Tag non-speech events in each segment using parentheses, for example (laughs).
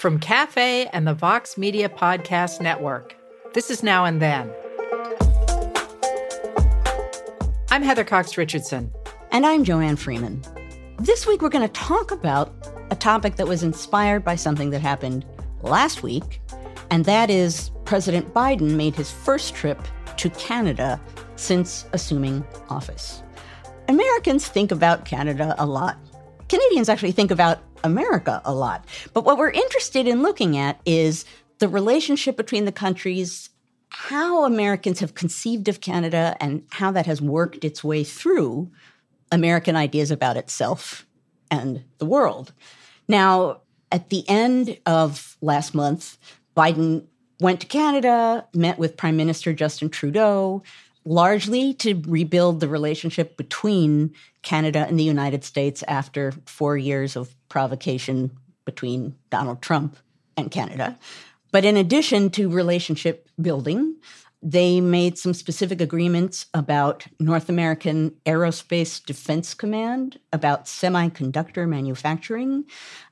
From Cafe and the Vox Media Podcast Network, this is Now and Then. I'm Heather Cox Richardson. And I'm Joanne Freeman. This week, we're going to talk about a topic that was inspired by something that happened last week, and that is President Biden made his first trip to Canada since assuming office. Americans think about Canada a lot. Canadians actually think about America a lot. But what we're interested in looking at is the relationship between the countries, how Americans have conceived of Canada, and how that has worked its way through American ideas about itself and the world. Now, at the end of last month, Biden went to Canada, met with Prime Minister Justin Trudeau, largely to rebuild the relationship between Canada and the United States after four years of provocation between Donald Trump and Canada. But in addition to relationship building, they made some specific agreements about North American Aerospace Defense Command, about semiconductor manufacturing,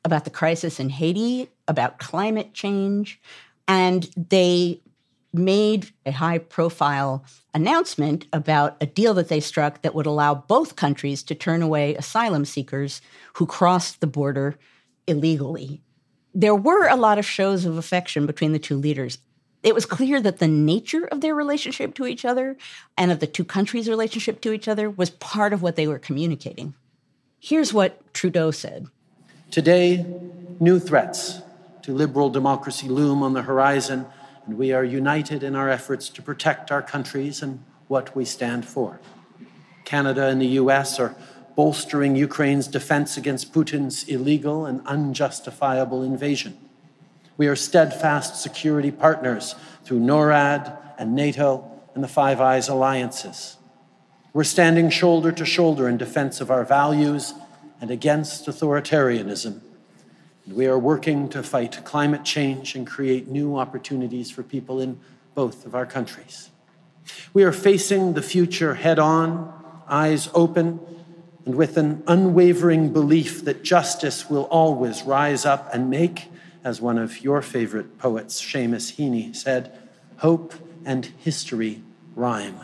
about the crisis in Haiti, about climate change. And they made a high profile announcement about a deal that they struck that would allow both countries to turn away asylum seekers who crossed the border illegally. There were a lot of shows of affection between the two leaders. It was clear that the nature of their relationship to each other and of the two countries' relationship to each other was part of what they were communicating. Here's what Trudeau said Today, new threats to liberal democracy loom on the horizon and we are united in our efforts to protect our countries and what we stand for. Canada and the US are bolstering Ukraine's defense against Putin's illegal and unjustifiable invasion. We are steadfast security partners through NORAD and NATO and the Five Eyes alliances. We're standing shoulder to shoulder in defense of our values and against authoritarianism we are working to fight climate change and create new opportunities for people in both of our countries. We are facing the future head on, eyes open, and with an unwavering belief that justice will always rise up and make, as one of your favorite poets, Seamus Heaney, said, hope and history rhyme.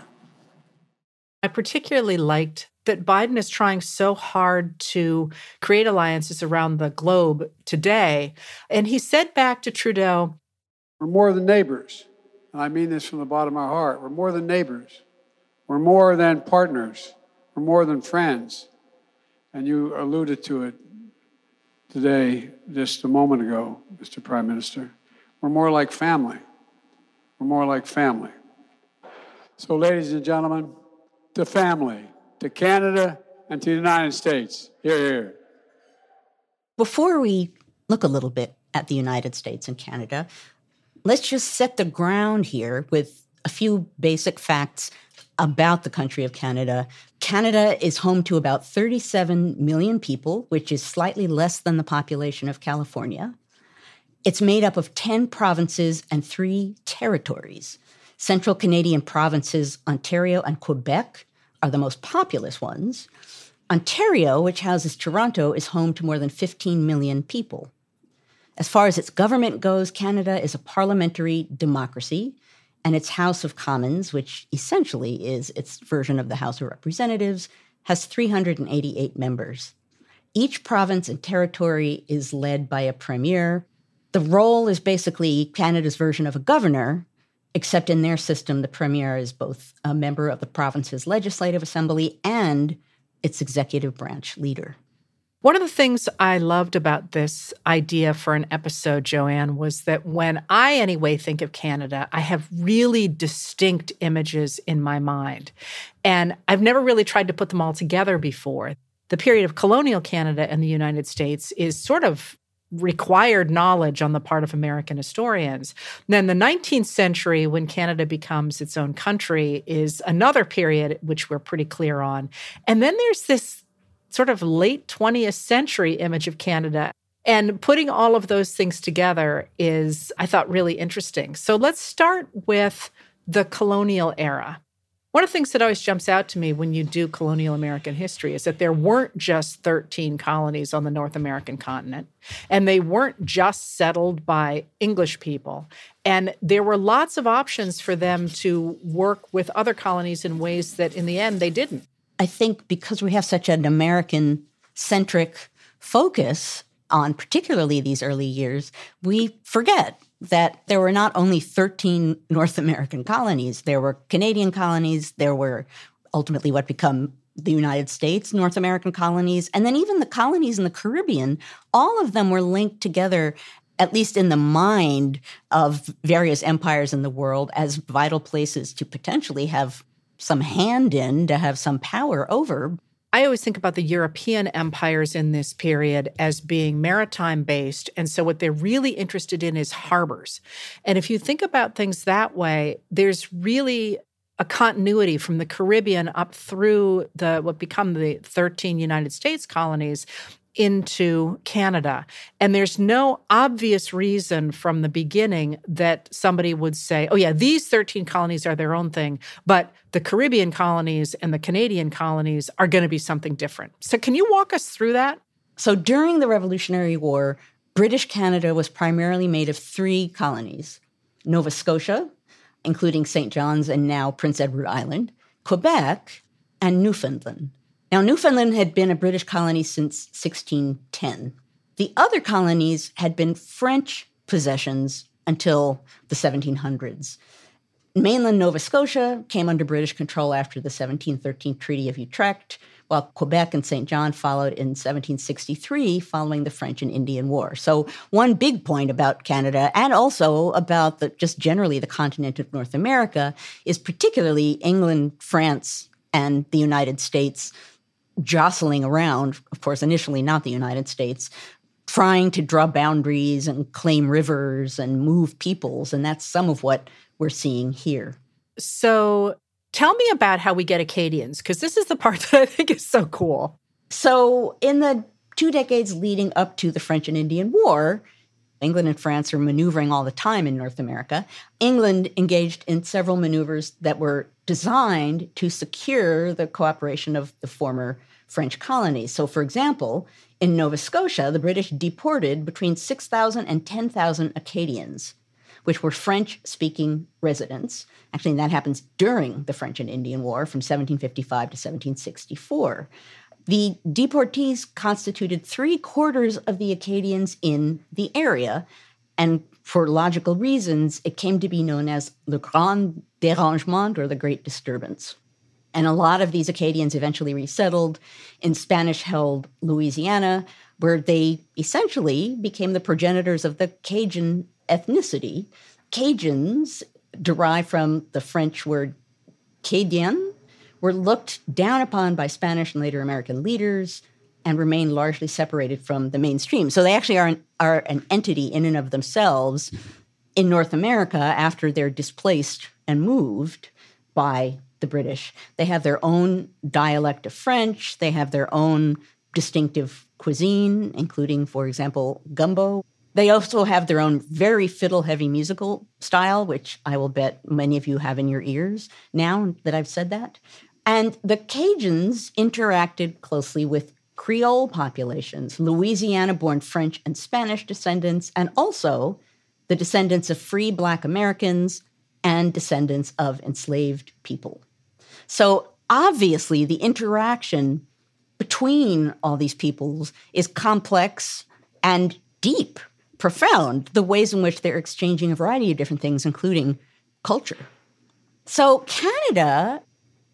I particularly liked that Biden is trying so hard to create alliances around the globe today. And he said back to Trudeau We're more than neighbors. And I mean this from the bottom of my heart. We're more than neighbors. We're more than partners. We're more than friends. And you alluded to it today, just a moment ago, Mr. Prime Minister. We're more like family. We're more like family. So, ladies and gentlemen, to family to Canada, and to the United States. Here, here. Before we look a little bit at the United States and Canada, let's just set the ground here with a few basic facts about the country of Canada. Canada is home to about 37 million people, which is slightly less than the population of California. It's made up of 10 provinces and three territories. Central Canadian provinces, Ontario and Quebec, are the most populous ones. Ontario, which houses Toronto, is home to more than 15 million people. As far as its government goes, Canada is a parliamentary democracy, and its House of Commons, which essentially is its version of the House of Representatives, has 388 members. Each province and territory is led by a premier. The role is basically Canada's version of a governor, except in their system, the premier is both a member of the province's legislative assembly and its executive branch leader. One of the things I loved about this idea for an episode, Joanne, was that when I, anyway, think of Canada, I have really distinct images in my mind. And I've never really tried to put them all together before. The period of colonial Canada and the United States is sort of required knowledge on the part of American historians. Then the 19th century, when Canada becomes its own country, is another period which we're pretty clear on. And then there's this sort of late 20th century image of Canada. And putting all of those things together is, I thought, really interesting. So let's start with the colonial era. One of the things that always jumps out to me when you do colonial American history is that there weren't just 13 colonies on the North American continent, and they weren't just settled by English people. And there were lots of options for them to work with other colonies in ways that in the end they didn't. I think because we have such an American centric focus on particularly these early years, we forget that there were not only 13 North American colonies, there were Canadian colonies, there were ultimately what become the United States, North American colonies, and then even the colonies in the Caribbean, all of them were linked together, at least in the mind of various empires in the world, as vital places to potentially have some hand in, to have some power over. I always think about the European empires in this period as being maritime based. And so, what they're really interested in is harbors. And if you think about things that way, there's really a continuity from the Caribbean up through the what become the 13 United States colonies into Canada. And there's no obvious reason from the beginning that somebody would say, oh, yeah, these 13 colonies are their own thing, but the Caribbean colonies and the Canadian colonies are going to be something different. So, can you walk us through that? So, during the Revolutionary War, British Canada was primarily made of three colonies Nova Scotia, including St. John's and now Prince Edward Island, Quebec, and Newfoundland. Now, Newfoundland had been a British colony since 1610. The other colonies had been French possessions until the 1700s. Mainland Nova Scotia came under British control after the 1713 Treaty of Utrecht, while Quebec and St. John followed in 1763 following the French and Indian War. So, one big point about Canada and also about the, just generally the continent of North America is particularly England, France, and the United States jostling around, of course, initially not the United States, trying to draw boundaries and claim rivers and move peoples. And that's some of what we're seeing here. So tell me about how we get Acadians, because this is the part (laughs) that I think is so cool. So, in the two decades leading up to the French and Indian War, England and France are maneuvering all the time in North America. England engaged in several maneuvers that were designed to secure the cooperation of the former French colonies. So, for example, in Nova Scotia, the British deported between 6,000 and 10,000 Acadians, which were French speaking residents. Actually, that happens during the French and Indian War from 1755 to 1764. The deportees constituted three quarters of the Acadians in the area, and for logical reasons, it came to be known as Le Grand Dérangement or the Great Disturbance. And a lot of these Acadians eventually resettled in Spanish held Louisiana, where they essentially became the progenitors of the Cajun ethnicity. Cajuns derive from the French word Cadien, were looked down upon by Spanish and later American leaders and remain largely separated from the mainstream. So they actually are an, are an entity in and of themselves in North America after they're displaced and moved by the British. They have their own dialect of French, they have their own distinctive cuisine, including, for example, gumbo. They also have their own very fiddle heavy musical style, which I will bet many of you have in your ears now that I've said that. And the Cajuns interacted closely with Creole populations, Louisiana born French and Spanish descendants, and also the descendants of free Black Americans and descendants of enslaved people. So obviously, the interaction between all these peoples is complex and deep, profound, the ways in which they're exchanging a variety of different things, including culture. So Canada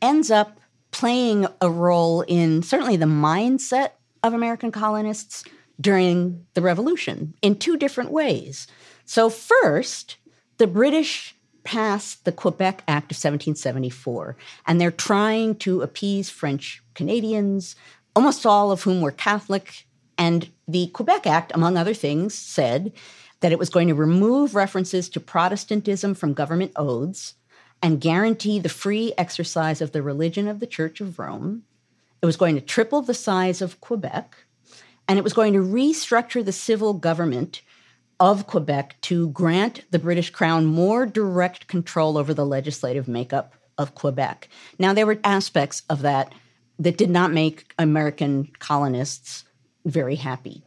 ends up playing a role in certainly the mindset of American colonists during the Revolution in two different ways. So, first, the British passed the Quebec Act of 1774, and they're trying to appease French Canadians, almost all of whom were Catholic. And the Quebec Act, among other things, said that it was going to remove references to Protestantism from government oaths and guarantee the free exercise of the religion of the Church of Rome. It was going to triple the size of Quebec, and it was going to restructure the civil government of Quebec to grant the British Crown more direct control over the legislative makeup of Quebec. Now, there were aspects of that that did not make American colonists very happy.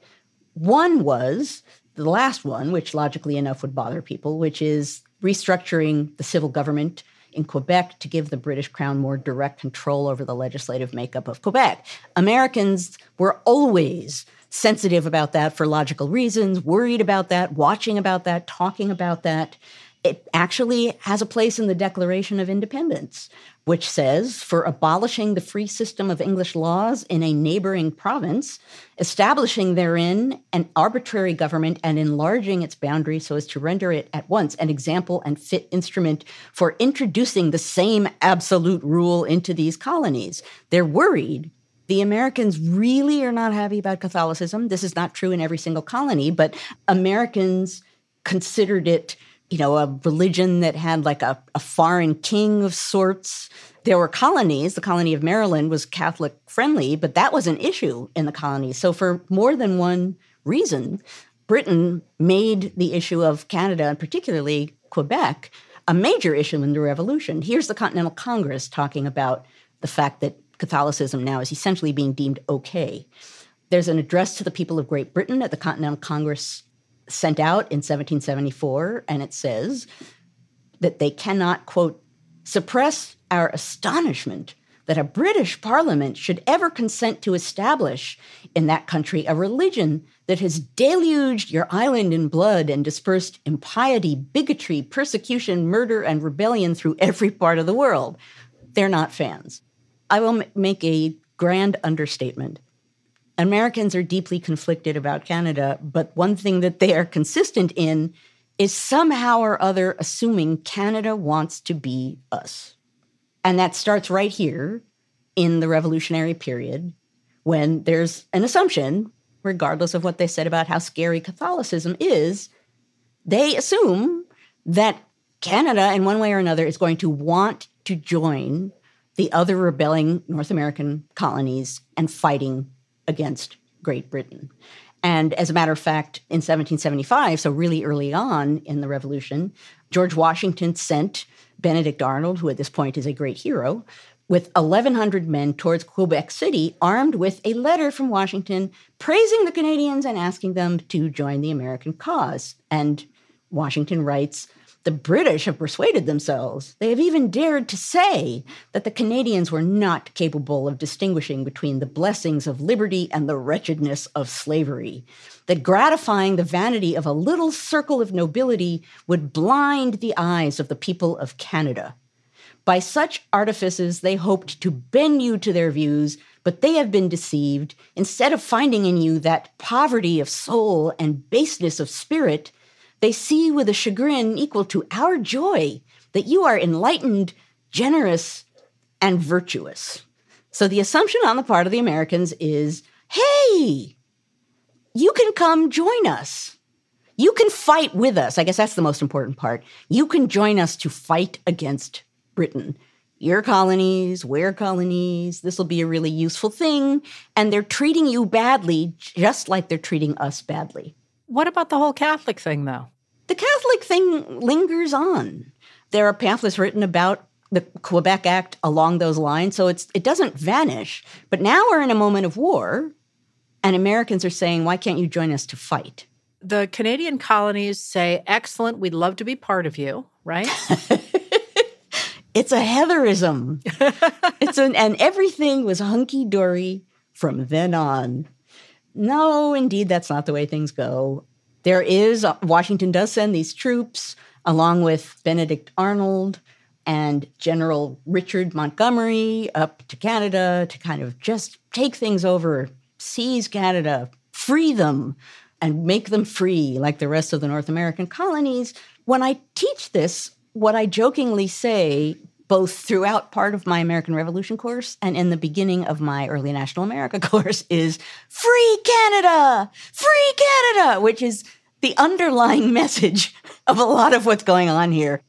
One was the last one, which logically enough would bother people, which is restructuring the civil government in Quebec to give the British Crown more direct control over the legislative makeup of Quebec. Americans were always sensitive about that for logical reasons, worried about that, watching about that, talking about that. It actually has a place in the Declaration of Independence, which says for abolishing the free system of English laws in a neighboring province, establishing therein an arbitrary government and enlarging its boundaries so as to render it at once an example and fit instrument for introducing the same absolute rule into these colonies. They're worried the Americans really are not happy about Catholicism. This is not true in every single colony, but Americans considered it you know, a religion that had like a, a foreign king of sorts. There were colonies. The colony of Maryland was Catholic friendly, but that was an issue in the colonies. So, for more than one reason, Britain made the issue of Canada, and particularly Quebec, a major issue in the Revolution. Here's the Continental Congress talking about the fact that Catholicism now is essentially being deemed okay. There's an address to the people of Great Britain at the Continental Congress sent out in 1774, and it says that they cannot, quote, suppress our astonishment that a British parliament should ever consent to establish in that country a religion that has deluged your island in blood and dispersed impiety, bigotry, persecution, murder, and rebellion through every part of the world. They're not fans. I will make a grand understatement. Americans are deeply conflicted about Canada, but one thing that they are consistent in is somehow or other assuming Canada wants to be us. And that starts right here in the revolutionary period when there's an assumption, regardless of what they said about how scary Catholicism is, they assume that Canada, in one way or another, is going to want to join the other rebelling North American colonies and fighting against Great Britain. And as a matter of fact, in 1775, so really early on in the Revolution, George Washington sent Benedict Arnold, who at this point is a great hero, with 1,100 men towards Quebec City, armed with a letter from Washington praising the Canadians and asking them to join the American cause. And Washington writes, the British have persuaded themselves. They have even dared to say that the Canadians were not capable of distinguishing between the blessings of liberty and the wretchedness of slavery. That gratifying the vanity of a little circle of nobility would blind the eyes of the people of Canada. By such artifices, they hoped to bend you to their views, but they have been deceived. Instead of finding in you that poverty of soul and baseness of spirit, they see with a chagrin equal to our joy that you are enlightened, generous, and virtuous. So the assumption on the part of the Americans is hey, you can come join us. You can fight with us. I guess that's the most important part. You can join us to fight against Britain. Your colonies, we're colonies. This will be a really useful thing. And they're treating you badly, just like they're treating us badly. What about the whole Catholic thing, though? The Catholic thing lingers on. There are pamphlets written about the Quebec Act along those lines. So it's it doesn't vanish. But now we're in a moment of war, and Americans are saying, "Why can't you join us to fight?" The Canadian colonies say, "Excellent, we'd love to be part of you." Right? (laughs) it's a Heatherism. (laughs) it's an and everything was hunky dory from then on. No, indeed, that's not the way things go. There is uh, Washington does send these troops along with Benedict Arnold and General Richard Montgomery up to Canada to kind of just take things over, seize Canada, free them, and make them free like the rest of the North American colonies. When I teach this, what I jokingly say, both throughout part of my American Revolution course and in the beginning of my early National America (laughs) course, is Free Canada! Free Canada! Which is the underlying (laughs) message of a lot of what's going on here.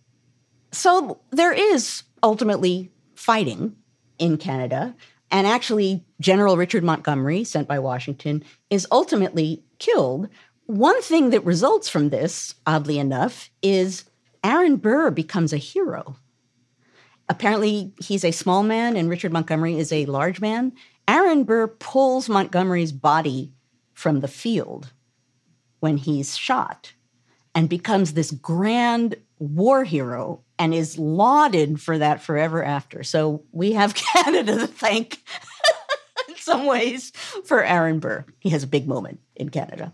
So there is ultimately fighting in Canada. And actually, General Richard Montgomery, sent by Washington, is ultimately killed. One thing that results from this, oddly enough, is Aaron Burr becomes a hero. Apparently, he's a small man and Richard Montgomery is a large man. Aaron Burr pulls Montgomery's body from the field when he's shot and becomes this grand war hero and is lauded for that forever after. So we have (laughs) Canada to thank (laughs) in some ways for Aaron Burr. He has a big moment in Canada.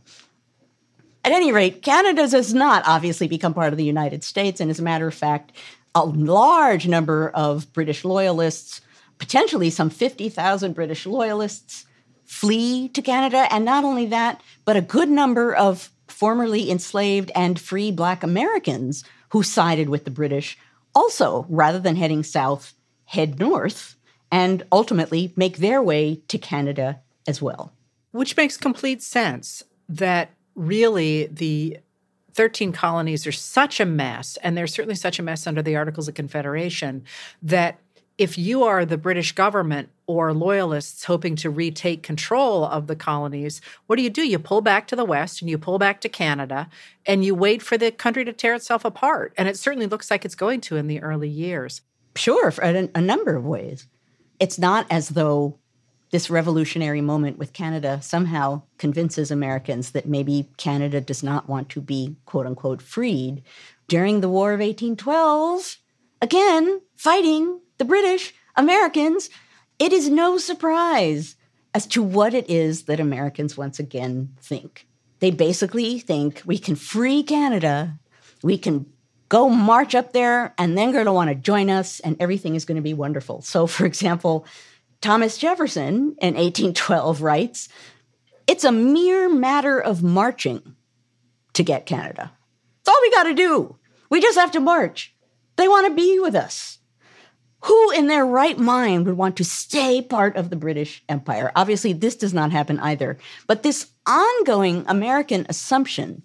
At any rate, Canada does not obviously become part of the United States. And as a matter of fact, a large number of British loyalists, potentially some 50,000 British loyalists, flee to Canada. And not only that, but a good number of formerly enslaved and free Black Americans who sided with the British also, rather than heading south, head north and ultimately make their way to Canada as well. Which makes complete sense that really the 13 colonies are such a mess, and they're certainly such a mess under the Articles of Confederation, that if you are the British government or loyalists hoping to retake control of the colonies, what do you do? You pull back to the West and you pull back to Canada and you wait for the country to tear itself apart. And it certainly looks like it's going to in the early years. Sure, for a, a number of ways. It's not as though this revolutionary moment with Canada somehow convinces Americans that maybe Canada does not want to be quote unquote freed. During the War of 1812, again, fighting the British, Americans, it is no surprise as to what it is that Americans once again think. They basically think we can free Canada, we can go march up there, and then they're going to want to join us, and everything is going to be wonderful. So, for example, Thomas Jefferson in 1812 writes, It's a mere matter of marching to get Canada. It's all we got to do. We just have to march. They want to be with us. Who in their right mind would want to stay part of the British Empire? Obviously, this does not happen either. But this ongoing American assumption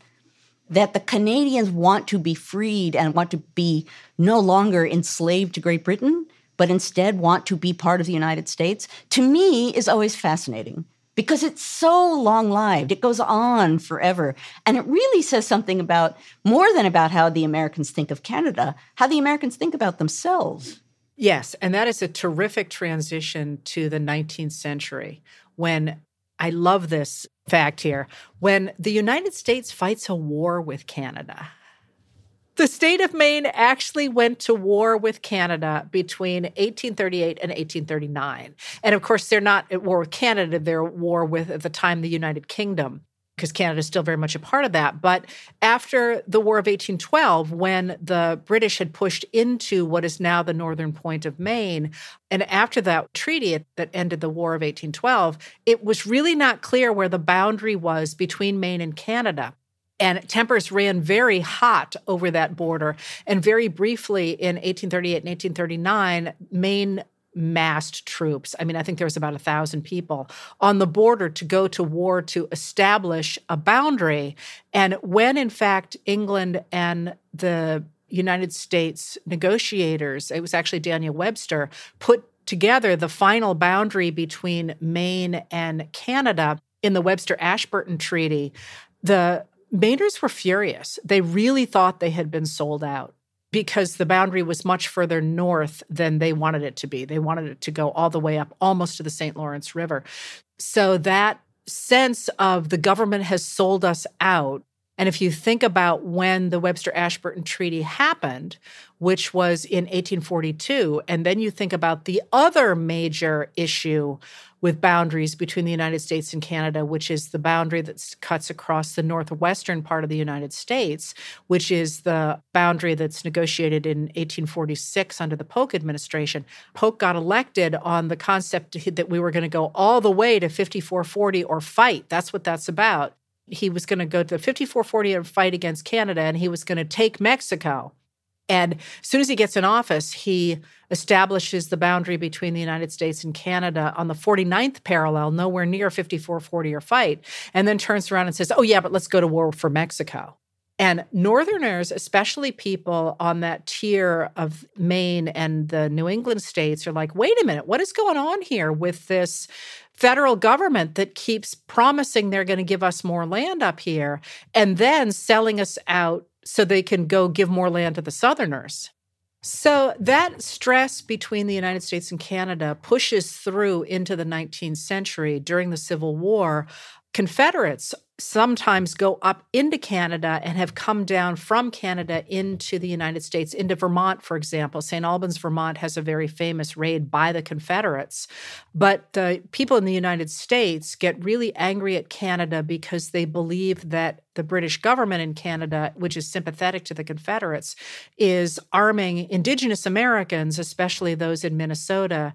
that the Canadians want to be freed and want to be no longer enslaved to Great Britain, but instead want to be part of the United States, to me is always fascinating because it's so long lived. It goes on forever. And it really says something about more than about how the Americans think of Canada, how the Americans think about themselves. Yes, and that is a terrific transition to the 19th century when I love this fact here when the United States fights a war with Canada. The state of Maine actually went to war with Canada between 1838 and 1839. And of course, they're not at war with Canada, they're at war with, at the time, the United Kingdom because Canada is still very much a part of that. But after the War of 1812, when the British had pushed into what is now the northern point of Maine, and after that treaty that ended the War of 1812, it was really not clear where the boundary was between Maine and Canada. And tempers ran very hot over that border. And very briefly in 1838 and 1839, Maine massed troops. I mean, I think there was about a thousand people on the border to go to war to establish a boundary. And when, in fact, England and the United States negotiators, it was actually Daniel Webster, put together the final boundary between Maine and Canada in the Webster Ashburton Treaty, the Mainers were furious. They really thought they had been sold out because the boundary was much further north than they wanted it to be. They wanted it to go all the way up almost to the St. Lawrence River. So that sense of the government has sold us out and if you think about when the Webster Ashburton Treaty happened, which was in 1842, and then you think about the other major issue with boundaries between the United States and Canada, which is the boundary that cuts across the northwestern part of the United States, which is the boundary that's negotiated in 1846 under the Polk administration. Polk got elected on the concept that we were going to go all the way to 5440 or fight. That's what that's about he was going to go to the 5440 and fight against Canada, and he was going to take Mexico. And as soon as he gets in office, he establishes the boundary between the United States and Canada on the 49th parallel, nowhere near 5440 or fight, and then turns around and says, Oh, yeah, but let's go to war for Mexico. And Northerners, especially people on that tier of Maine and the New England states, are like, wait a minute, what is going on here with this federal government that keeps promising they're going to give us more land up here and then selling us out so they can go give more land to the Southerners? So that stress between the United States and Canada pushes through into the 19th century during the Civil War. Confederates sometimes go up into Canada and have come down from Canada into the United States, into Vermont, for example. St. Albans, Vermont has a very famous raid by the Confederates. But the people in the United States get really angry at Canada because they believe that the British government in Canada, which is sympathetic to the Confederates, is arming Indigenous Americans, especially those in Minnesota,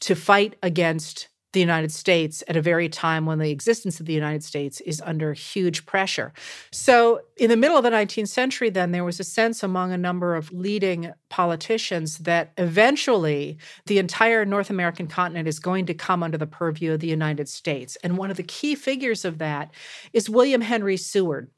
to fight against the United States at a very time when the existence of the United States is under huge pressure. So, in the middle of the 19th century, then, there was a sense among a number of leading politicians that eventually the entire North American continent is going to come under the purview of the United States. And one of the key figures of that is William Henry Seward.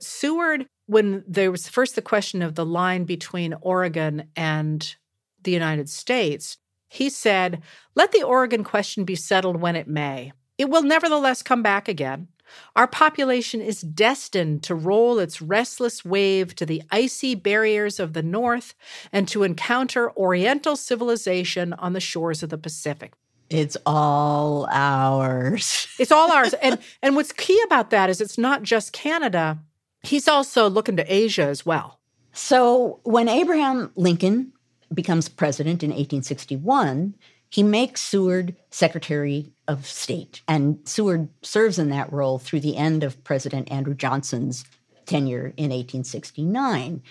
Seward, when there was first the question of the line between Oregon and the United States, he said, Let the Oregon question be settled when it may. It will nevertheless come back again. Our population is destined to roll its restless wave to the icy barriers of the North and to encounter Oriental civilization on the shores of the Pacific. It's all ours. it's all ours. (laughs) And and what's key about that is it's not just Canada. He's also looking to Asia as well. So when Abraham Lincoln becomes president in 1861, he makes Seward Secretary of State. And Seward serves in that role through the end of President Andrew Johnson's tenure in 1869.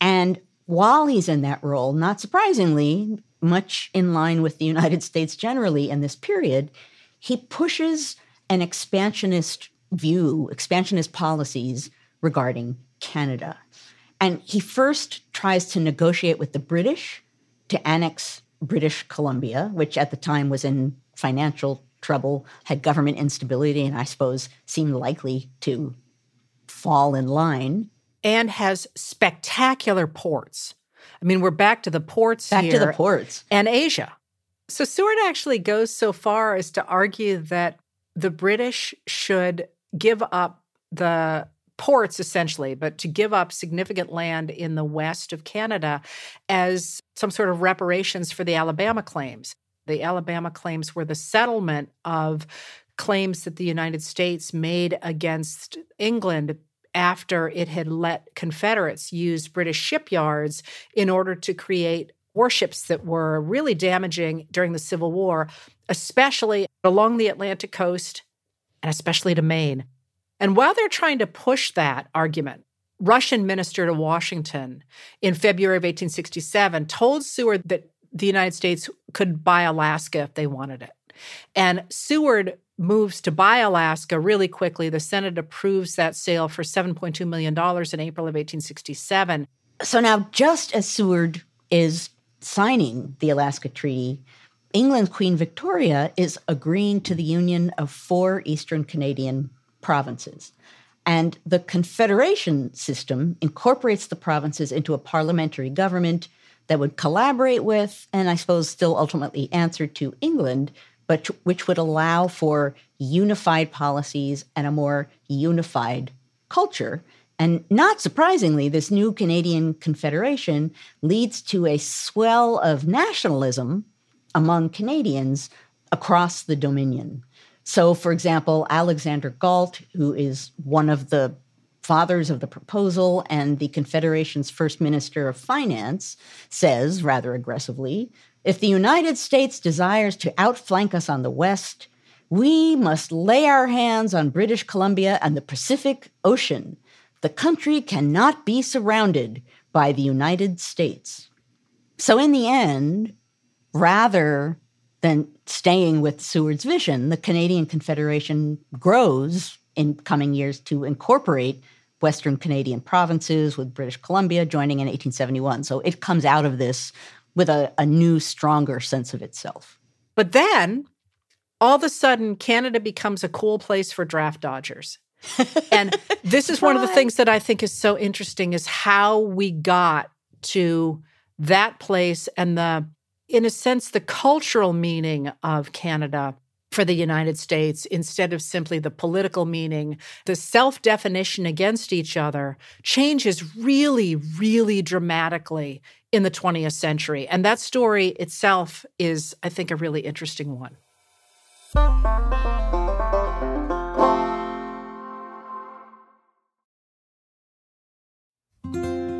And while he's in that role, not surprisingly, much in line with the United States generally in this period, he pushes an expansionist view, expansionist policies regarding Canada. And he first tries to negotiate with the British to annex British Columbia, which at the time was in financial trouble, had government instability, and I suppose seemed likely to fall in line. And has spectacular ports. I mean, we're back to the ports back here. to the ports. And Asia. So Seward actually goes so far as to argue that the British should give up the ports essentially, but to give up significant land in the west of Canada as some sort of reparations for the Alabama claims. The Alabama claims were the settlement of claims that the United States made against England after it had let Confederates use British shipyards in order to create warships that were really damaging during the Civil War, especially along the Atlantic coast and especially to Maine. And while they're trying to push that argument, Russian minister to Washington in February of 1867 told Seward that the United States could buy Alaska if they wanted it. And Seward moves to buy Alaska really quickly. The Senate approves that sale for $7.2 million in April of 1867. So now, just as Seward is signing the Alaska Treaty, England's Queen Victoria is agreeing to the union of four Eastern Canadian provinces. And the confederation system incorporates the provinces into a parliamentary government that would collaborate with, and I suppose still ultimately answer to England, but which would allow for unified policies and a more unified culture And not surprisingly, this new Canadian Confederation leads to a swell of nationalism among Canadians across the Dominion. So, for example, Alexander Galt, who is one of the fathers of the proposal and the Confederation's first minister of finance, says rather aggressively if the United States desires to outflank us on the West, we must lay our hands on British Columbia and the Pacific Ocean. The country cannot be surrounded by the United States. So, in the end, rather than staying with Seward's vision, the Canadian Confederation grows in coming years to incorporate Western Canadian provinces, with British Columbia joining in 1871. So it comes out of this with a, a new, stronger sense of itself. But then all of a sudden, Canada becomes a cool place for draft dodgers. (laughs) and this is one of the things that I think is so interesting is how we got to that place and the in a sense the cultural meaning of Canada for the United States instead of simply the political meaning. The self definition against each other changes really, really dramatically in the 20th century. And that story itself is, I think, a really interesting one.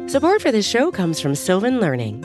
Support for this show comes from Sylvan Learning.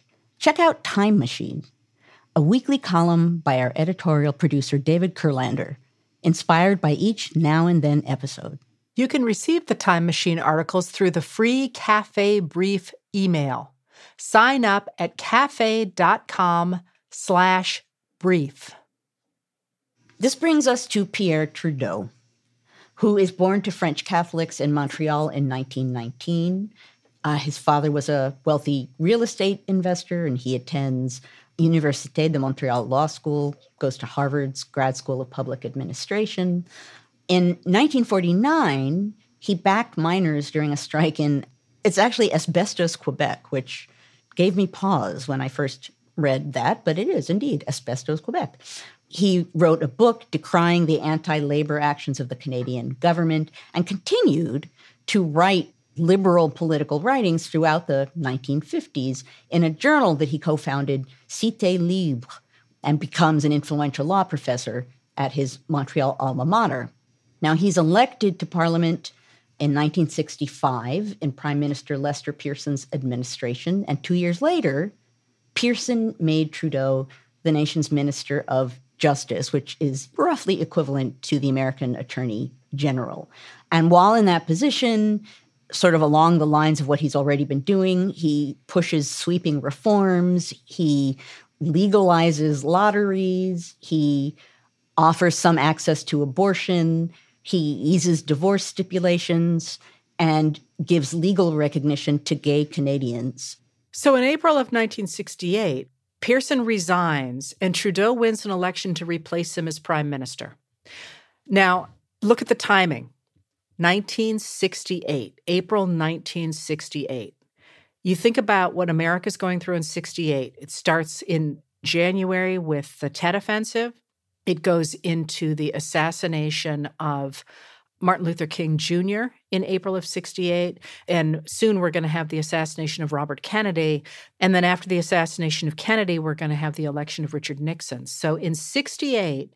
Check out Time Machine, a weekly column by our editorial producer David Kurlander, inspired by each now and then episode. You can receive the Time Machine articles through the free Cafe Brief email. Sign up at cafe.com slash brief. This brings us to Pierre Trudeau, who is born to French Catholics in Montreal in 1919 uh, his father was a wealthy real estate investor, and he attends Université de Montréal Law School, goes to Harvard's Grad School of Public Administration. In 1949, he backed miners during a strike in, it's actually Asbestos, Quebec, which gave me pause when I first read that, but it is indeed Asbestos, Quebec. He wrote a book decrying the anti labor actions of the Canadian government and continued to write liberal political writings throughout the 1950s in a journal that he co founded, Cité Libre, and becomes an influential law professor at his Montreal alma mater. Now, he's elected to Parliament in 1965 in Prime Minister Lester Pearson's administration, and two years later, Pearson made Trudeau the nation's Minister of Justice, which is roughly equivalent to the American Attorney General. And while in that position, sort of along the lines of what he's already been doing. He pushes sweeping reforms. He legalizes lotteries. He offers some access to abortion, he eases divorce stipulations, and gives legal recognition to gay Canadians. So in April of 1968, Pearson resigns and Trudeau wins an election to replace him as prime minister. Now, look at the timing 1968, April 1968. You think about what America's going through in 68. It starts in January with the Tet Offensive, it goes into the assassination of Martin Luther King Jr. in April of 68. And soon we're going to have the assassination of Robert Kennedy. And then after the assassination of Kennedy, we're going to have the election of Richard Nixon. So in 68,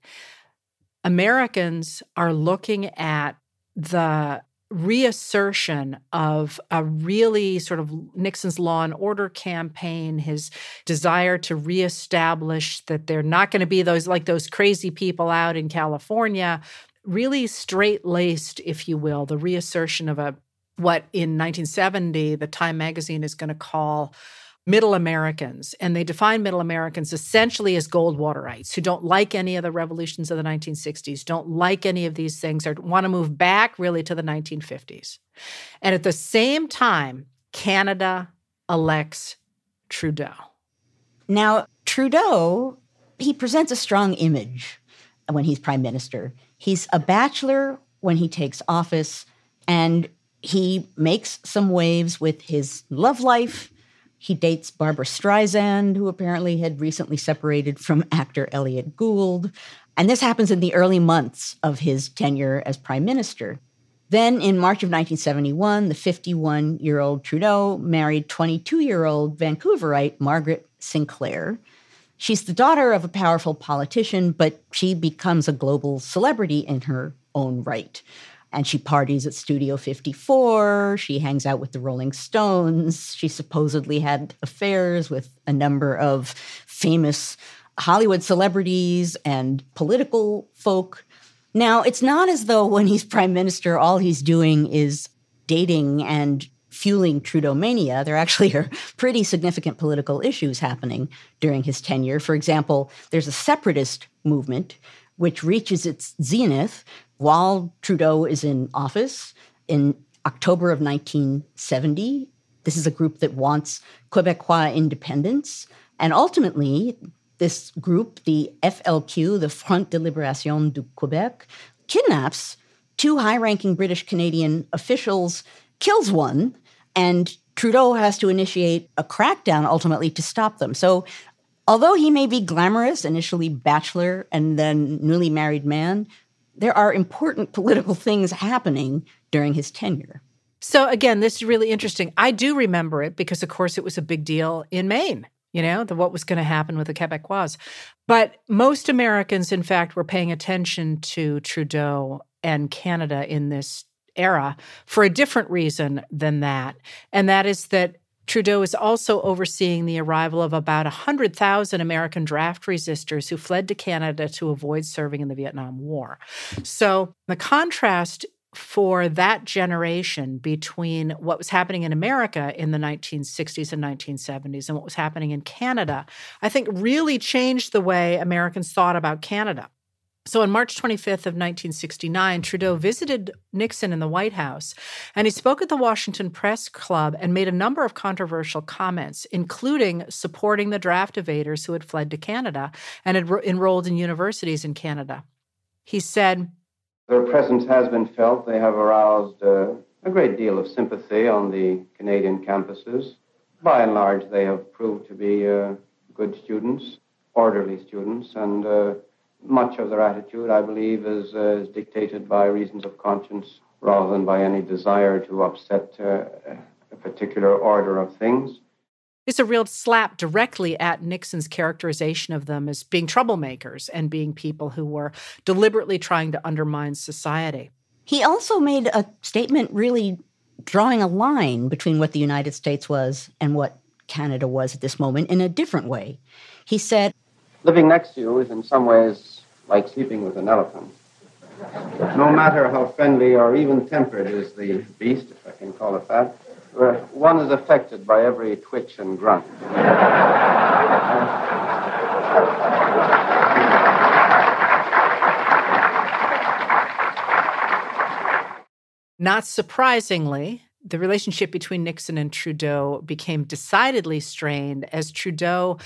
Americans are looking at the reassertion of a really sort of Nixon's law and order campaign, his desire to reestablish that they're not going to be those like those crazy people out in California, really straight laced, if you will, the reassertion of a what in 1970 the Time magazine is going to call middle Americans, and they define middle Americans essentially as Goldwaterites who don't like any of the revolutions of the 1960s, don't like any of these things, or want to move back really to the 1950s. And at the same time, Canada elects Trudeau. Now, Trudeau, he presents a strong image when he's prime minister. He's a bachelor when he takes office, and he makes some waves with his love life he dates Barbra Streisand, who apparently had recently separated from actor Elliott Gould. And this happens in the early months of his tenure as prime minister. Then in March of 1971, the 51 year old Trudeau married 22 year old Vancouverite Margaret Sinclair. She's the daughter of a powerful politician, but she becomes a global celebrity in her own right and she parties at Studio 54. She hangs out with the Rolling Stones. She supposedly had affairs with a number of famous Hollywood celebrities and political folk. Now, it's not as though when he's prime minister, all he's doing is dating and fueling Trudeau mania. There actually are pretty significant political issues happening during his tenure. For example, there's a separatist movement which reaches its zenith while Trudeau is in office in October of 1970. This is a group that wants Quebecois independence. And ultimately, this group, the FLQ, the Front de Libération du Québec, kidnaps two high ranking British Canadian officials, kills one, and Trudeau has to initiate a crackdown ultimately to stop them. So, although he may be glamorous, initially bachelor and then newly married man, there are important political things happening during his tenure. So, again, this is really interesting. I do remember it because, of course, it was a big deal in Maine, you know, the, what was going to happen with the Quebecois. But most Americans, in fact, were paying attention to Trudeau and Canada in this era for a different reason than that. And that is that Trudeau is also overseeing the arrival of about 100,000 American draft resistors who fled to Canada to avoid serving in the Vietnam War. So the contrast for that generation between what was happening in America in the 1960s and 1970s and what was happening in Canada, I think really changed the way Americans thought about Canada. So on March 25th of 1969, Trudeau visited Nixon in the White House, and he spoke at the Washington Press Club and made a number of controversial comments, including supporting the draft evaders who had fled to Canada and had enrolled in universities in Canada. He said, Their presence has been felt. They have aroused uh, a great deal of sympathy on the Canadian campuses. By and large, they have proved to be uh, good students, orderly students, and uh, much of their attitude, I believe, is, uh, is dictated by reasons of conscience rather than by any desire to upset uh, a particular order of things. It's a real slap directly at Nixon's characterization of them as being troublemakers and being people who were deliberately trying to undermine society. He also made a statement really drawing a line between what the United States was and what Canada was at this moment in a different way. He said, Living next to you is in some ways like sleeping with an elephant. No matter how friendly or even tempered is the beast, if I can call it that, uh, one is affected by every twitch and grunt. Not surprisingly, the relationship between Nixon and Trudeau became decidedly strained as Trudeau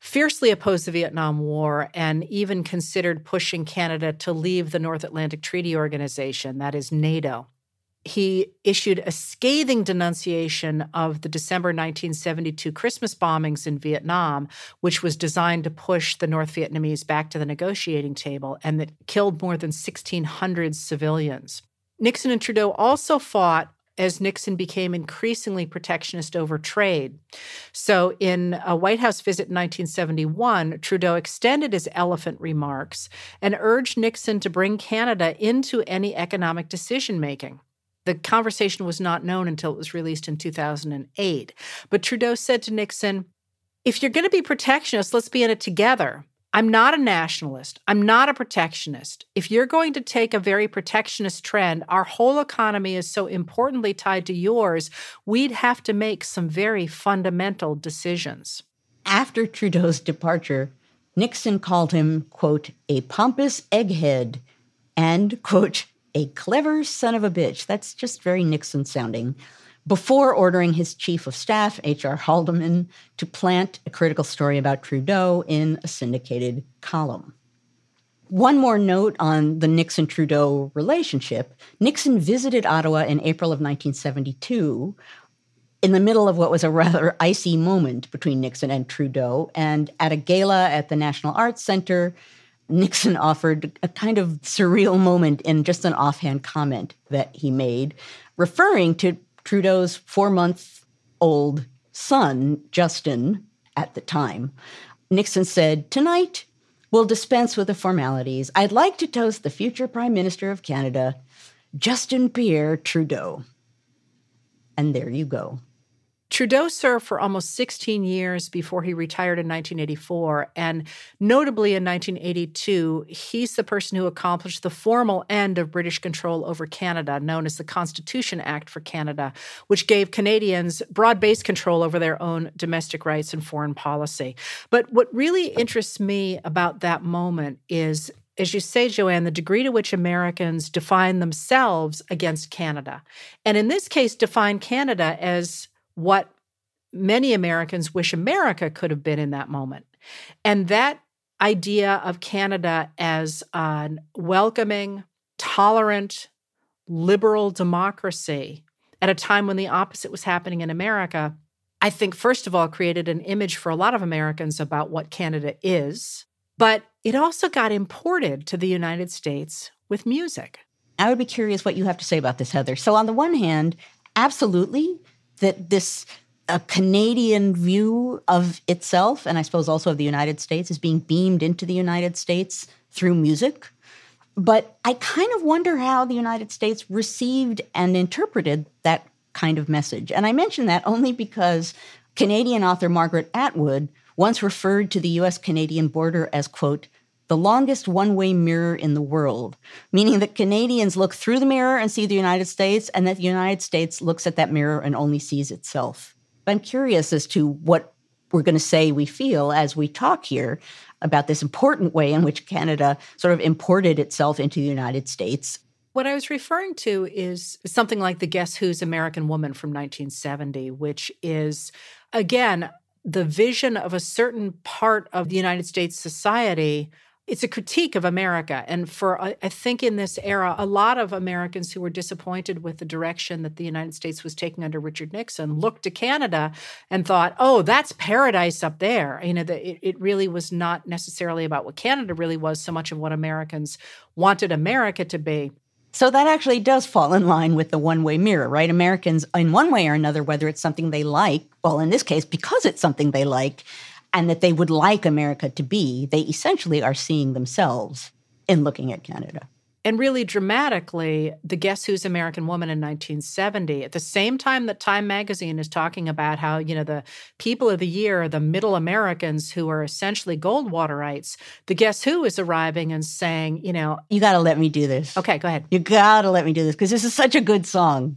fiercely opposed the Vietnam War and even considered pushing Canada to leave the North Atlantic Treaty Organization, that is NATO. He issued a scathing denunciation of the December 1972 Christmas bombings in Vietnam, which was designed to push the North Vietnamese back to the negotiating table and that killed more than 1,600 civilians. Nixon and Trudeau also fought as Nixon became increasingly protectionist over trade. So, in a White House visit in 1971, Trudeau extended his elephant remarks and urged Nixon to bring Canada into any economic decision making. The conversation was not known until it was released in 2008. But Trudeau said to Nixon, if you're going to be protectionist, let's be in it together. I'm not a nationalist. I'm not a protectionist. If you're going to take a very protectionist trend, our whole economy is so importantly tied to yours, we'd have to make some very fundamental decisions. After Trudeau's departure, Nixon called him, quote, a pompous egghead and, quote, a clever son of a bitch. That's just very Nixon sounding before ordering his chief of staff, H.R. Haldeman, to plant a critical story about Trudeau in a syndicated column. One more note on the Nixon Trudeau relationship Nixon visited Ottawa in April of 1972 in the middle of what was a rather icy moment between Nixon and Trudeau. And at a gala at the National Arts Center, Nixon offered a kind of surreal moment in just an offhand comment that he made, referring to Trudeau's four month old son, Justin, at the time. Nixon said, Tonight, we'll dispense with the formalities. I'd like to toast the future Prime Minister of Canada, Justin Pierre Trudeau. And there you go. Trudeau served for almost 16 years before he retired in 1984. And notably in 1982, he's the person who accomplished the formal end of British control over Canada, known as the Constitution Act for Canada, which gave Canadians broad based control over their own domestic rights and foreign policy. But what really interests me about that moment is as you say, Joanne, the degree to which Americans define themselves against Canada. And in this case, define Canada as what many Americans wish America could have been in that moment. And that idea of Canada as a welcoming, tolerant, liberal democracy at a time when the opposite was happening in America, I think, first of all, created an image for a lot of Americans about what Canada is. But it also got imported to the United States with music. I would be curious what you have to say about this, Heather. So, on the one hand, absolutely, that this a Canadian view of itself, and I suppose also of the United States, is being beamed into the United States through music. But I kind of wonder how the United States received and interpreted that kind of message. And I mention that only because Canadian author Margaret Atwood once referred to the US Canadian border as, quote, the longest one way mirror in the world, meaning that Canadians look through the mirror and see the United States, and that the United States looks at that mirror and only sees itself. I'm curious as to what we're going to say we feel as we talk here about this important way in which Canada sort of imported itself into the United States. What I was referring to is something like the Guess Who's American Woman from 1970, which is, again, the vision of a certain part of the United States society it's a critique of America. And for, I think, in this era, a lot of Americans who were disappointed with the direction that the United States was taking under Richard Nixon looked to Canada and thought, oh, that's paradise up there. You know, the, it, it really was not necessarily about what Canada really was, so much of what Americans wanted America to be. So that actually does fall in line with the one way mirror, right? Americans, in one way or another, whether it's something they like, well, in this case, because it's something they like, and that they would like America to be, they essentially are seeing themselves in looking at Canada. And really dramatically, the Guess Who's American Woman in 1970, at the same time that Time magazine is talking about how, you know, the people of the year are the middle Americans who are essentially Goldwaterites, the Guess Who is arriving and saying, you know, You got to let me do this. Okay, go ahead. You got to let me do this because this is such a good song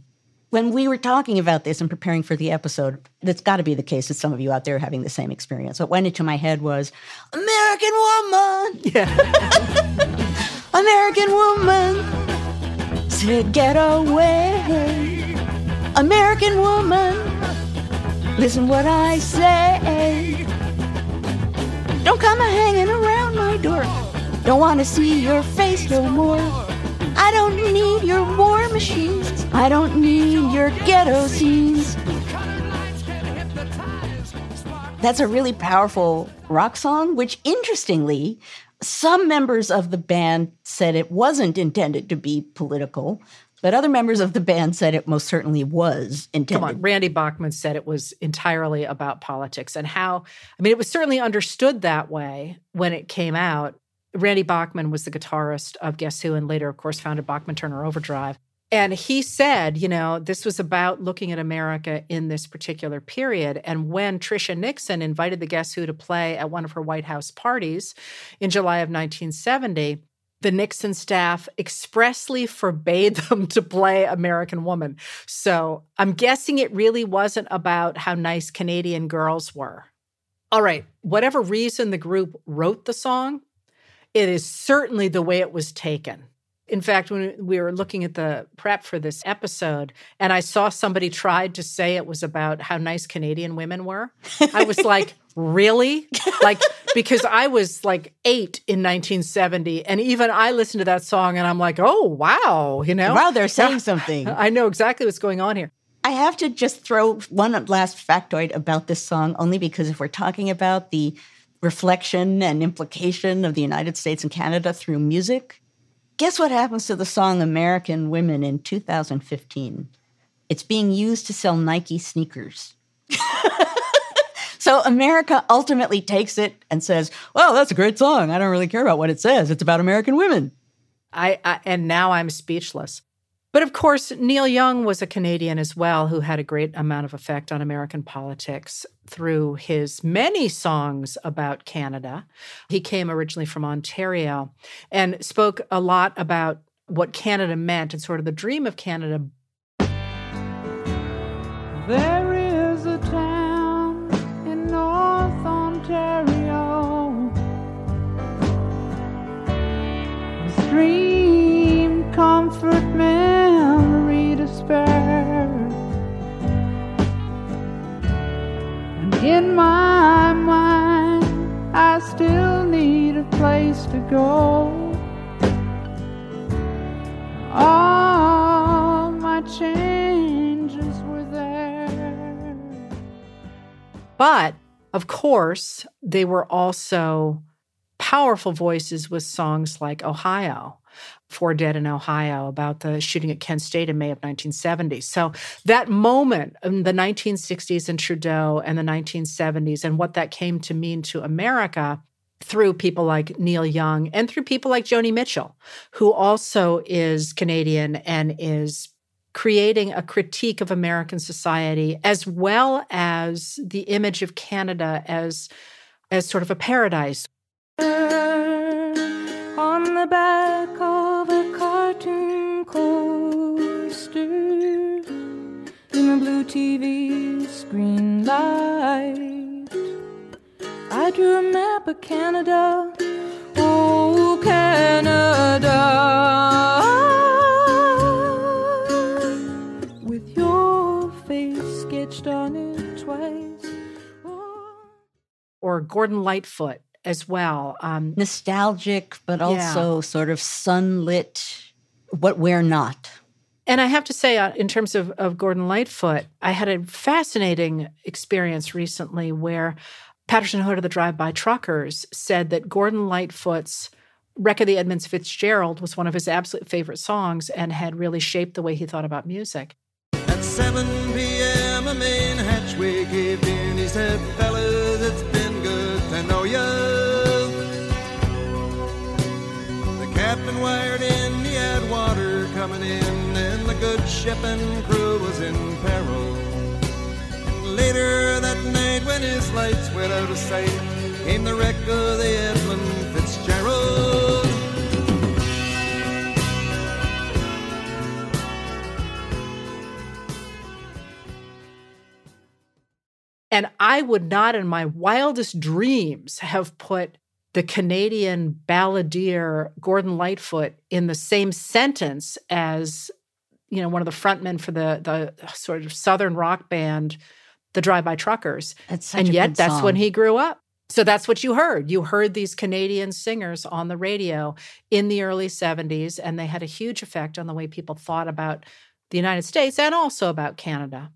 when we were talking about this and preparing for the episode, that's got to be the case that some of you out there are having the same experience. What went into my head was American woman. Yeah. (laughs) American woman. said, Get away, American woman. Listen what I say. Don't come a hanging around my door. Don't want to see your face no more. I don't need your war machines. I don't need your ghetto scenes. That's a really powerful rock song, which interestingly, some members of the band said it wasn't intended to be political, but other members of the band said it most certainly was intended. Come on, Randy Bachman said it was entirely about politics and how, I mean, it was certainly understood that way when it came out. Randy Bachman was the guitarist of Guess Who and later, of course, founded Bachman Turner Overdrive. And he said, you know, this was about looking at America in this particular period. And when Tricia Nixon invited the Guess Who to play at one of her White House parties in July of 1970, the Nixon staff expressly forbade (laughs) them to play American Woman. So I'm guessing it really wasn't about how nice Canadian girls were. All right, whatever reason the group wrote the song, it is certainly the way it was taken. In fact, when we were looking at the prep for this episode, and I saw somebody tried to say it was about how nice Canadian women were, I was (laughs) like, really? Like, because I was like eight in 1970, and even I listened to that song and I'm like, oh, wow, you know? Wow, they're saying (laughs) something. I know exactly what's going on here. I have to just throw one last factoid about this song, only because if we're talking about the reflection and implication of the United States and Canada through music, Guess what happens to the song American Women in 2015? It's being used to sell Nike sneakers. (laughs) so America ultimately takes it and says, "Well, that's a great song. I don't really care about what it says. It's about American women." I, I and now I'm speechless. But of course, Neil Young was a Canadian as well who had a great amount of effect on American politics through his many songs about Canada. He came originally from Ontario and spoke a lot about what Canada meant and sort of the dream of Canada. There is a town in North Ontario. In my mind, I still need a place to go. All my changes were there. But of course, they were also powerful voices with songs like Ohio. Four Dead in Ohio about the shooting at Kent State in May of 1970. So that moment in the 1960s and Trudeau and the 1970s and what that came to mean to America through people like Neil Young and through people like Joni Mitchell, who also is Canadian and is creating a critique of American society as well as the image of Canada as as sort of a paradise. On the back TV screen light. I drew a map of Canada. Oh, Canada. With your face sketched on it twice. Oh. Or Gordon Lightfoot as well. Um, Nostalgic, but also sort of sunlit, what we're not. And I have to say, uh, in terms of, of Gordon Lightfoot, I had a fascinating experience recently where Patterson Hood of the Drive By Truckers said that Gordon Lightfoot's Wreck of the Edmonds Fitzgerald was one of his absolute favorite songs and had really shaped the way he thought about music. At 7 p.m., a main hatchway caved in. He said, it's been good to know. The captain wired in, he had water coming in, ship and crew was in peril. And later that night, when his lights went out of sight, came the wreck of the Edmund Fitzgerald. And I would not, in my wildest dreams, have put the Canadian balladeer Gordon Lightfoot in the same sentence as you know one of the frontmen for the the sort of southern rock band the Drive-By Truckers. and yet that's song. when he grew up. So that's what you heard. You heard these Canadian singers on the radio in the early 70s, and they had a huge effect on the way people thought about the United States and also about Canada.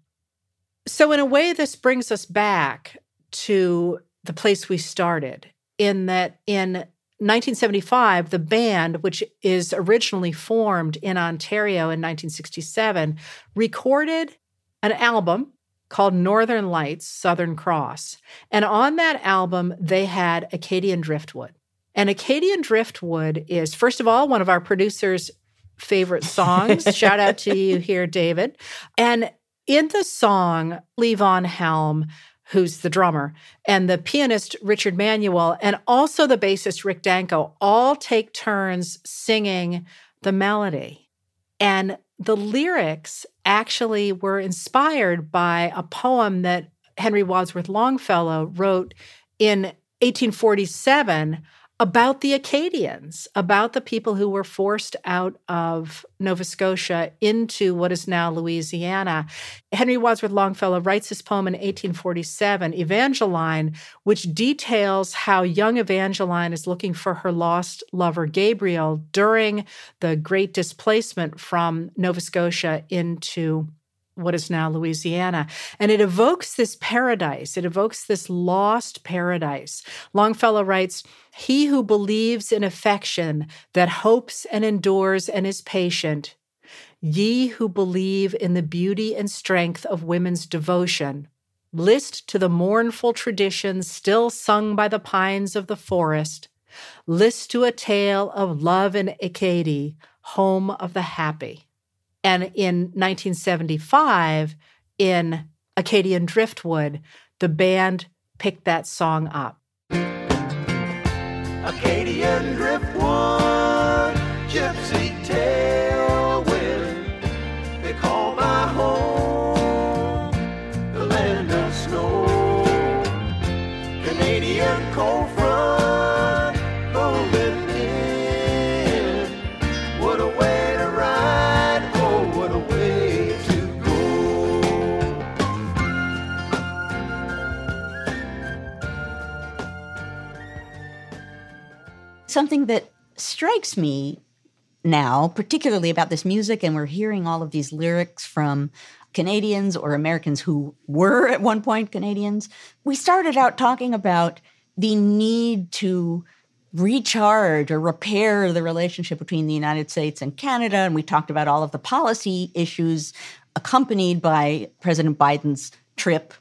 So, in a way, this brings us back to the place we started, in that in 1975, the band, which is originally formed in Ontario in 1967, recorded an album called Northern Lights Southern Cross. And on that album, they had Acadian Driftwood. And Acadian Driftwood is, first of all, one of our producers' favorite songs. (laughs) Shout out to you here, David. And in the song, Levon Helm, who's the drummer, and the pianist Richard Manuel, and also the bassist Rick Danko all take turns singing the melody. And the lyrics actually were inspired by a poem that Henry Wadsworth Longfellow wrote in 1847 about the Acadians, about the people who were forced out of Nova Scotia into what is now Louisiana. Henry Wadsworth Longfellow writes this poem in 1847, Evangeline, which details how young Evangeline is looking for her lost lover Gabriel during the Great Displacement from Nova Scotia into what is now Louisiana. And it evokes this paradise, it evokes this lost paradise. Longfellow writes, He who believes in affection, that hopes and endures and is patient, ye who believe in the beauty and strength of women's devotion, list to the mournful traditions still sung by the pines of the forest, list to a tale of love in Acadie, home of the happy. And in 1975, in Acadian Driftwood, the band picked that song up. Acadian driftwood, gypsy tailwind. Something that strikes me now, particularly about this music, and we're hearing all of these lyrics from Canadians or Americans who were at one point Canadians. We started out talking about the need to recharge or repair the relationship between the United States and Canada. And we talked about all of the policy issues accompanied by President Biden's trip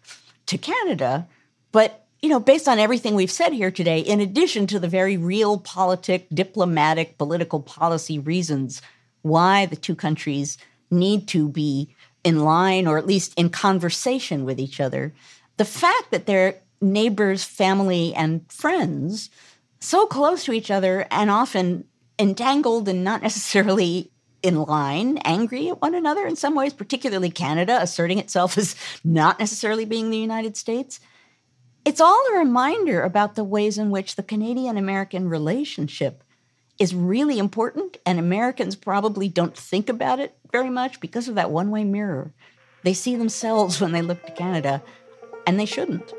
to Canada. But you know, based on everything we've said here today, in addition to the very realpolitik, diplomatic, political policy reasons why the two countries need to be in line or at least in conversation with each other, the fact that they're neighbors, family, and friends so close to each other and often entangled and not (laughs) necessarily in line, angry at one another in some ways, particularly Canada asserting itself as not necessarily being the United States. It's all a reminder about the ways in which the Canadian American relationship is really important, and Americans probably don't think about it very much because of that one way mirror. They see themselves when they look to Canada, and they shouldn't.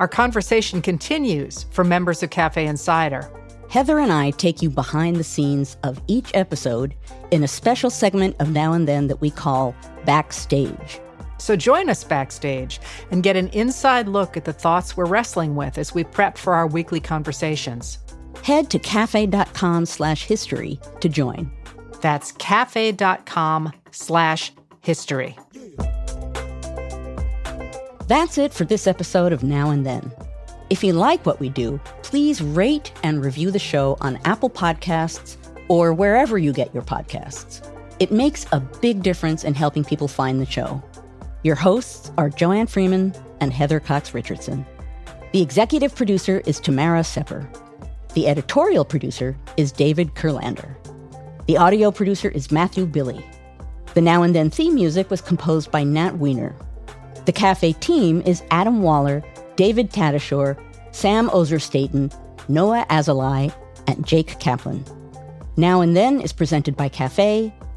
Our conversation continues for members of Cafe Insider. Heather and I take you behind the scenes of each episode in a special segment of Now and Then that we call Backstage. So join us backstage and get an inside look at the thoughts we're wrestling with as we prep for our weekly conversations. Head to cafe.com slash history to join. That's cafe.com slash history. That's it for this episode of Now and Then. If you like what we do, please rate and review the show on Apple Podcasts or wherever you get your podcasts. It makes a big difference in helping people find the show. Your hosts are Joanne Freeman and Heather Cox Richardson. The executive producer is Tamara Sepper. The editorial producer is David Kurlander. The audio producer is Matthew Billy. The Now and Then theme music was composed by Nat Weiner. The cafe team is Adam Waller, David Tatasciore, Sam Ozer-Staton, Noah Azalai, and Jake Kaplan. Now and Then is presented by Cafe